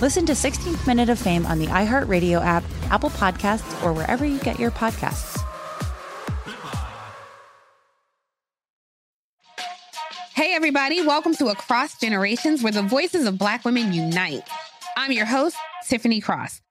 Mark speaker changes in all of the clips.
Speaker 1: Listen to 16th Minute of Fame on the iHeartRadio app, Apple Podcasts, or wherever you get your podcasts.
Speaker 2: Hey, everybody, welcome to Across Generations, where the voices of Black women unite. I'm your host, Tiffany Cross.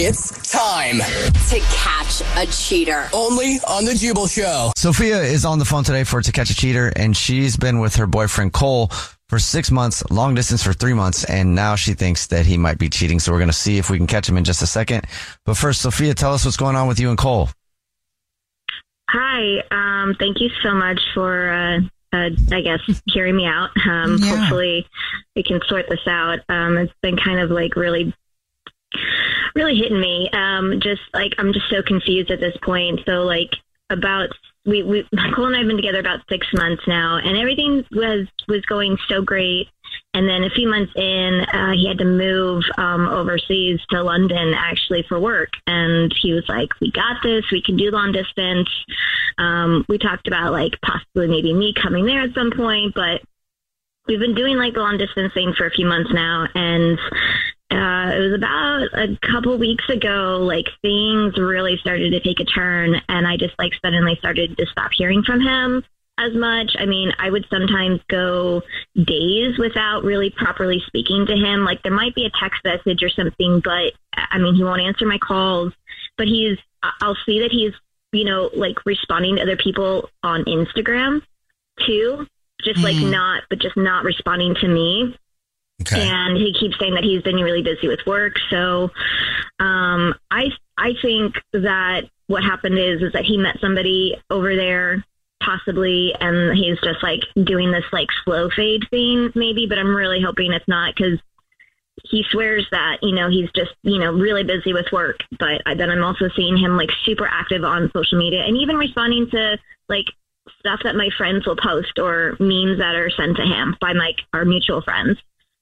Speaker 3: It's time
Speaker 4: to catch a cheater.
Speaker 3: Only on the Jubal Show.
Speaker 5: Sophia is on the phone today for To Catch a Cheater, and she's been with her boyfriend Cole for six months, long distance for three months, and now she thinks that he might be cheating. So we're going to see if we can catch him in just a second. But first, Sophia, tell us what's going on with you and Cole.
Speaker 6: Hi. Um, thank you so much for, uh, uh, I guess, hearing me out. Um, yeah. Hopefully, we can sort this out. Um, it's been kind of like really really hitting me. Um, just like I'm just so confused at this point. So like about we, we Cole and I have been together about six months now, and everything was was going so great. And then a few months in, uh, he had to move um, overseas to London actually for work. And he was like, "We got this. We can do long distance." Um, we talked about like possibly maybe me coming there at some point, but we've been doing like the long distance thing for a few months now, and uh, it was about a couple weeks ago, like things really started to take a turn, and I just like suddenly started to stop hearing from him as much. I mean, I would sometimes go days without really properly speaking to him. Like there might be a text message or something, but I mean, he won't answer my calls. But he's, I'll see that he's, you know, like responding to other people on Instagram too, just mm. like not, but just not responding to me. Okay. And he keeps saying that he's been really busy with work. So um, I I think that what happened is is that he met somebody over there possibly and he's just like doing this like slow fade thing maybe but i'm really hoping it's not because he swears that you know he's just you know really busy with work but then i'm also seeing him like super active on social media and even responding to like stuff that my friends will post or memes that are sent to him by like our mutual friends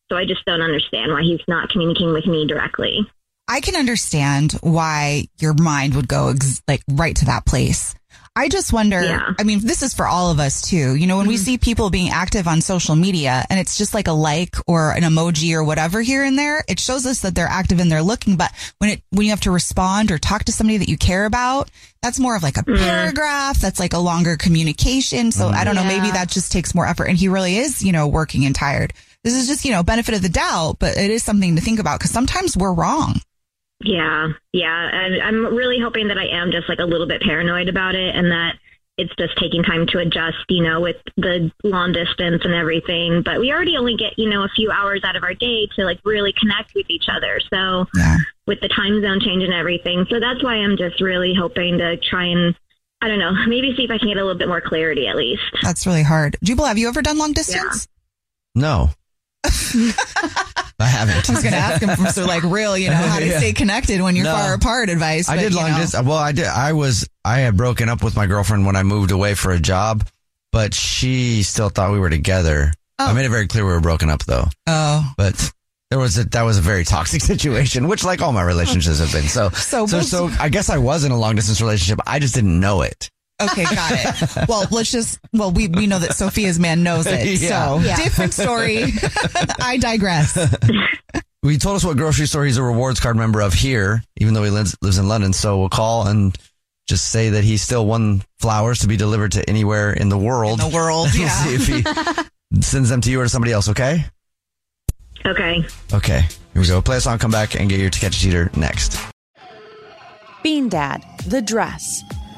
Speaker 6: so I just don't understand why he's not communicating with me directly.
Speaker 7: I can understand why your mind would go ex- like right to that place. I just wonder, yeah. I mean, this is for all of us too. You know, when mm-hmm. we see people being active on social media and it's just like a like or an emoji or whatever here and there, it shows us that they're active and they're looking. But when it, when you have to respond or talk to somebody that you care about, that's more of like a mm-hmm. paragraph. That's like a longer communication. So mm-hmm. I don't know, maybe that just takes more effort and he really is, you know, working and tired this is just, you know, benefit of the doubt, but it is something to think about because sometimes we're wrong.
Speaker 6: Yeah. Yeah. And I'm really hoping that I am just like a little bit paranoid about it and that it's just taking time to adjust, you know, with the long distance and everything. But we already only get, you know, a few hours out of our day to like really connect with each other. So yeah. with the time zone change and everything. So that's why I'm just really hoping to try and I don't know, maybe see if I can get a little bit more clarity at least.
Speaker 7: That's really hard. Jubal, have you ever done long distance?
Speaker 5: Yeah. No. I haven't.
Speaker 7: I was going to ask him for some like real, you know, how to yeah. stay connected when you're no, far apart advice.
Speaker 5: I did long distance. Well, I did. I was. I had broken up with my girlfriend when I moved away for a job, but she still thought we were together. Oh. I made it very clear we were broken up, though.
Speaker 7: Oh,
Speaker 5: but there was a that was a very toxic situation, which like all my relationships have been. So so so, so I guess I was in a long distance relationship. I just didn't know it.
Speaker 7: Okay, got it. Well, let's just, well, we, we know that Sophia's man knows it.
Speaker 5: Yeah.
Speaker 7: So,
Speaker 1: Yeah.
Speaker 7: different story. I digress.
Speaker 5: We told us what grocery store he's a rewards card member of here, even though he lives, lives in London. So we'll call and just say that he still won flowers to be delivered to anywhere in the world.
Speaker 7: In the world,
Speaker 5: we'll
Speaker 7: yeah.
Speaker 5: see if he sends them to you or to somebody else. Okay.
Speaker 6: Okay.
Speaker 5: Okay. Here we go. Play a song, come back, and get your to catch a cheater next.
Speaker 1: Bean Dad, The Dress,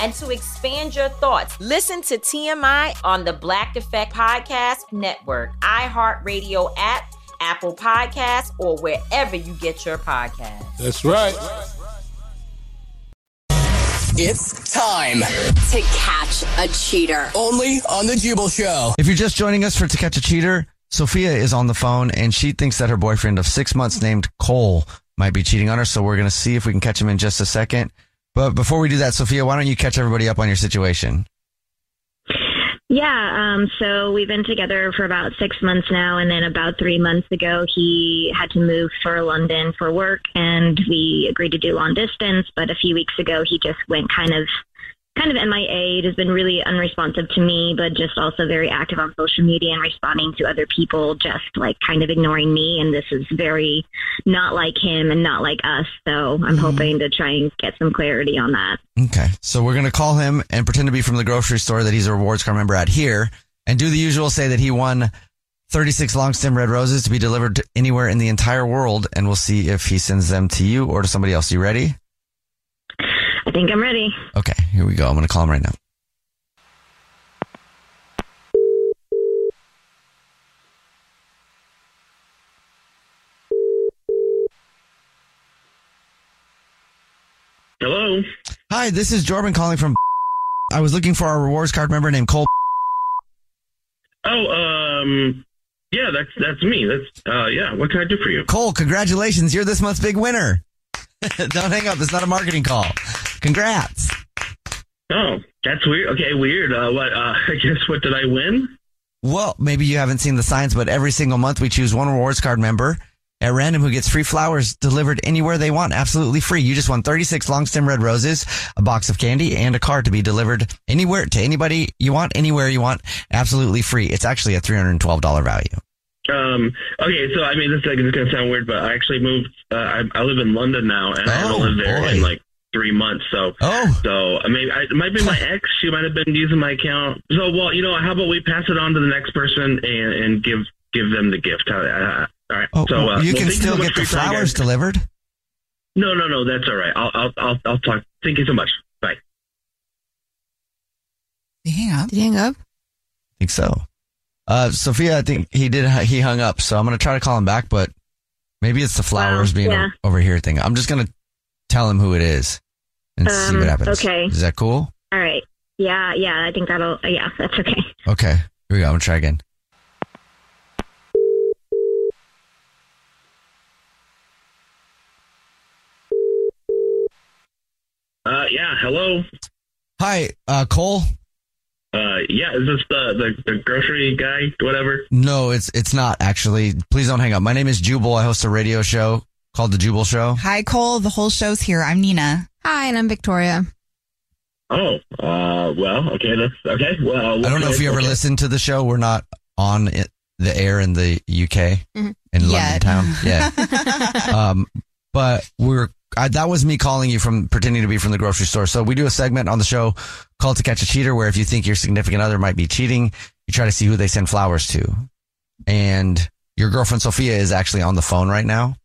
Speaker 8: and to expand your thoughts, listen to TMI on the Black Effect Podcast Network, iHeartRadio app, Apple Podcasts, or wherever you get your podcasts.
Speaker 9: That's right.
Speaker 3: It's time
Speaker 4: to catch a cheater.
Speaker 3: Only on the Jubal Show.
Speaker 5: If you're just joining us for To Catch a Cheater, Sophia is on the phone and she thinks that her boyfriend of six months named Cole might be cheating on her. So we're going to see if we can catch him in just a second. But before we do that, Sophia, why don't you catch everybody up on your situation?
Speaker 6: Yeah, um, so we've been together for about six months now, and then about three months ago, he had to move for London for work, and we agreed to do long distance. But a few weeks ago, he just went kind of, kind of MIA. It has been really unresponsive to me, but just also very active on social media and responding to other people, just like kind of ignoring me. And this is very not like him and not like us. So I'm mm-hmm. hoping to try and get some clarity on that.
Speaker 5: Okay. So we're going to call him and pretend to be from the grocery store that he's a rewards card member at here and do the usual say that he won 36 long stem red roses to be delivered anywhere in the entire world. And we'll see if he sends them to you or to somebody else. You ready?
Speaker 6: I think I'm ready.
Speaker 5: Okay. Here we go. I'm going to call him right now.
Speaker 10: Hello.
Speaker 5: Hi, this is Jordan calling from. I was looking for our rewards card member named Cole.
Speaker 10: Oh, um, yeah, that's that's me. That's uh, yeah. What can I do for you?
Speaker 5: Cole, congratulations! You're this month's big winner. Don't hang up. It's not a marketing call. Congrats.
Speaker 10: Oh,
Speaker 11: That's weird. Okay, weird. Uh, what? Uh, I guess what did I win?
Speaker 5: Well, maybe you haven't seen the signs, but every single month we choose one rewards card member at random who gets free flowers delivered anywhere they want, absolutely free. You just won 36 long stem red roses, a box of candy, and a card to be delivered anywhere to anybody you want, anywhere you want, absolutely free. It's actually a $312 value.
Speaker 11: Um, okay, so I mean, this is going to sound weird, but I actually moved. Uh, I, I live in London now, and I haven't lived there in like three months. So,
Speaker 5: oh,
Speaker 11: so I mean, I, it might be my ex. She might have been using my account. So, well, you know, how about we pass it on to the next person and, and give give them the gift? Uh, all right.
Speaker 5: Oh,
Speaker 11: so uh,
Speaker 5: you
Speaker 11: well,
Speaker 5: can
Speaker 11: thank
Speaker 5: still
Speaker 11: so
Speaker 5: get the
Speaker 11: your time,
Speaker 5: flowers delivered.
Speaker 11: No, no, no. That's all right. I'll I'll I'll, I'll talk. Thank you so much. Bye.
Speaker 7: Did he hang up?
Speaker 12: Did he hang up?
Speaker 5: I think so. Uh, Sophia, I think he did. He hung up, so I'm gonna try to call him back, but maybe it's the flowers being
Speaker 6: yeah.
Speaker 5: over here thing. I'm just gonna tell him who it is and see
Speaker 6: Um,
Speaker 5: what happens.
Speaker 6: okay.
Speaker 5: Is that cool?
Speaker 6: All right. Yeah, yeah. I think that'll. Yeah, that's okay.
Speaker 5: Okay. Here we go. I'm gonna try again.
Speaker 11: Uh, yeah. Hello.
Speaker 5: Hi, uh, Cole.
Speaker 11: Uh, yeah. Is this the the, the grocery guy? Whatever.
Speaker 5: No, it's it's not actually. Please don't hang up. My name is Jubal. I host a radio show called The Jubal Show.
Speaker 7: Hi, Cole. The whole show's here. I'm Nina.
Speaker 12: Hi, and I'm Victoria.
Speaker 11: Oh. Uh. Well. Okay. That's okay. Well.
Speaker 5: I don't know if you ever
Speaker 11: okay.
Speaker 5: listened to the show. We're not on it, the air in the UK
Speaker 12: Mhm.
Speaker 5: in London town. Yeah. um, but we're I, that was me calling you from pretending to be from the grocery store. So we do a segment on the show called "To Catch a Cheater," where if you think your significant other might be cheating, you try to see who they send flowers to. And your girlfriend Sophia is actually on the phone right now.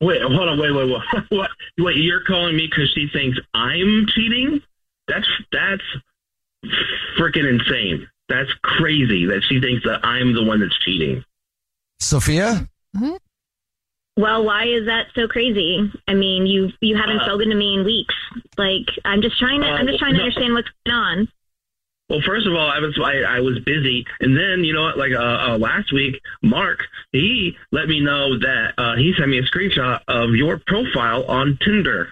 Speaker 11: Wait, hold on, wait, wait, wait. What? Wait, you're calling me because she thinks I'm cheating? That's that's freaking insane. That's crazy that she thinks that I'm the one that's cheating.
Speaker 5: Sophia,
Speaker 6: Well, why is that so crazy? I mean, you you haven't
Speaker 11: Uh,
Speaker 6: spoken to me in weeks. Like, I'm just trying to I'm just trying to
Speaker 11: no.
Speaker 6: understand what's going on.
Speaker 11: Well, first of all, I was I, I was busy, and then you know what? Like uh, uh, last week, Mark he let me know that uh, he sent me a screenshot of your profile on Tinder.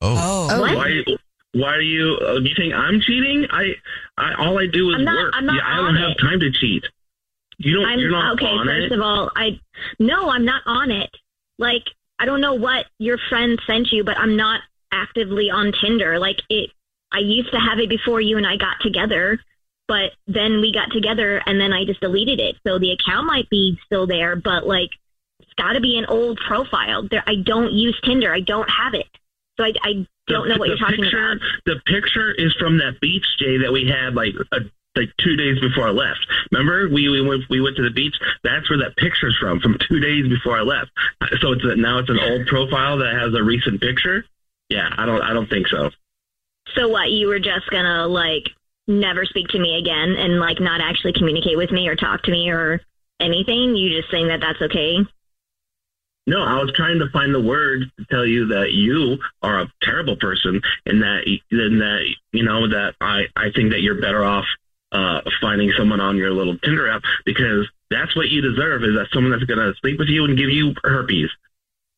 Speaker 5: Oh,
Speaker 6: What?
Speaker 11: why? Why are you? Uh, do you think I'm cheating? I, I all I do is
Speaker 6: I'm not-
Speaker 11: work.
Speaker 6: I'm not
Speaker 11: yeah, I don't have
Speaker 6: it.
Speaker 11: time to cheat. You don't.
Speaker 6: I'm
Speaker 11: you're not
Speaker 6: okay.
Speaker 11: on
Speaker 6: First
Speaker 11: it.
Speaker 6: of all, I no, I'm not on it. Like, I don't know what your friend sent you, but I'm not actively on Tinder. Like it, I used to have it before you and I got together, but then we got together and then I just deleted it. So the account might be still there, but like, it's got to be an old profile. There, I don't use Tinder. I don't have it. So I, I don't know what you're talking
Speaker 11: picture,
Speaker 6: about.
Speaker 11: The picture is from that beach day that we had like a, like two days before I left. Remember, we we went we went to the beach. That's where that picture's from, from two days before I left. So it's a, now it's an old profile that has a recent picture. Yeah, I don't I don't think so.
Speaker 6: So what? You were just gonna like never speak to me again and like not actually communicate with me or talk to me or anything? You just saying that that's okay?
Speaker 11: No, I was trying to find the words to tell you that you are a terrible person, and that and that you know that I I think that you're better off uh, finding someone on your little Tinder app because that's what you deserve is that someone that's going to sleep with you and give you herpes.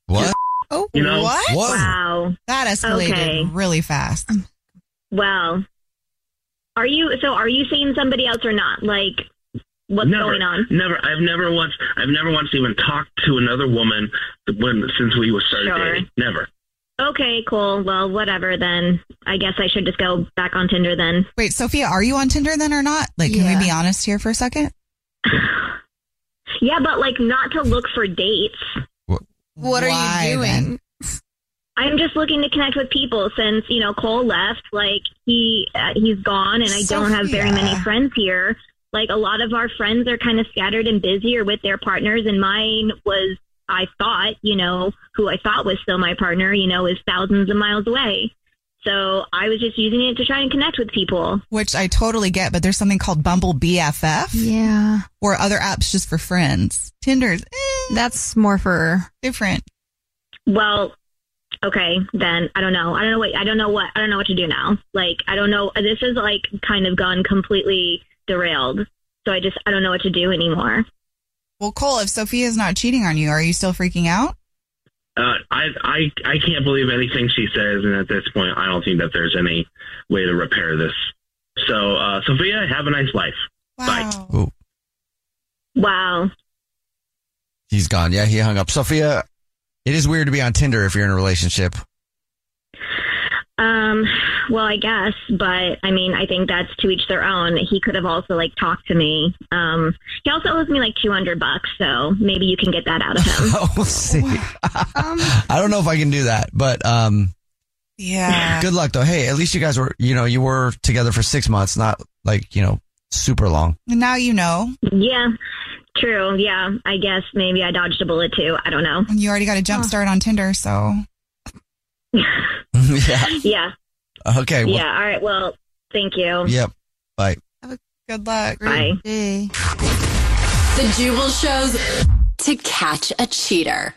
Speaker 5: What?
Speaker 7: Oh,
Speaker 11: You know?
Speaker 7: what?
Speaker 5: Whoa.
Speaker 6: Wow.
Speaker 7: That escalated
Speaker 6: Okay.
Speaker 7: really fast.
Speaker 6: Well, are you so? Are you seeing somebody else or not? Like, what's
Speaker 11: never,
Speaker 6: going on?
Speaker 11: Never. I've never once. I've never once even talked to another woman when since we was started
Speaker 6: Sure.
Speaker 11: dating. Never.
Speaker 6: Okay, cool. Well, whatever then. I guess I should just go back on Tinder then.
Speaker 7: Wait, Sophia, are you on Tinder then or not? Like, can
Speaker 12: Yeah.
Speaker 7: we be honest here for a second?
Speaker 6: Yeah, but like not to look for dates.
Speaker 12: What are
Speaker 7: Why,
Speaker 12: you
Speaker 7: then?
Speaker 12: Doing?
Speaker 6: I'm just looking to connect with people since you know Cole left. Like he uh, he's gone, and I don't have very many friends here. Like a lot of our friends are kind of scattered and busy or with their partners, and mine was I thought you know who I thought was still my partner. You know, is thousands of miles away. So I was just using it to try and connect with people.
Speaker 7: Which I totally get, but there's something called Bumble BFF
Speaker 12: Yeah,
Speaker 7: or other apps just for friends. Tinder's eh,
Speaker 12: that's more for.
Speaker 7: different.
Speaker 6: Well, okay, then I don't know. I don't know what I don't know what I don't know what to do now. Like I don't know. This is like kind of gone completely derailed. So I just I don't know what to do anymore.
Speaker 7: Well, Cole, if Sophia's not cheating on you, are you still freaking out?
Speaker 11: uh, I, I, I can't believe anything she says. And at this point, I don't think that there's any way to repair this. So, uh, Sophia, have a nice life. Bye.
Speaker 6: Wow.
Speaker 5: He's gone. Yeah, he hung up. Sophia, it is weird to be on Tinder if you're in a relationship.
Speaker 6: Um, well, I guess, but I mean, I think that's to each their own. He could have also like talked to me. Um, he also owes me like 200 bucks, so maybe you can get that out of him.
Speaker 5: we'll see. I don't know if I can do that, but um,
Speaker 7: Yeah.
Speaker 5: good luck though. Hey, at least you guys were, you know, you were together for six months, not like you know, super long.
Speaker 7: And now you know.
Speaker 6: Yeah, true. Yeah, I guess maybe I dodged a bullet too. I don't know.
Speaker 7: And you already got a jump start on Tinder, so
Speaker 5: yeah.
Speaker 6: Yeah.
Speaker 5: Okay. Well,
Speaker 6: Yeah. All right. Well, thank you.
Speaker 5: Yep. Bye.
Speaker 7: good luck.
Speaker 6: Bye.
Speaker 4: The Jubal shows to catch a cheater.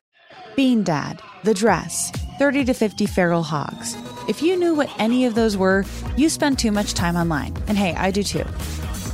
Speaker 1: Bean Dad, The Dress, 30 to 50 Feral Hogs. If you knew what any of those were, you spend too much time online. And hey, I do too.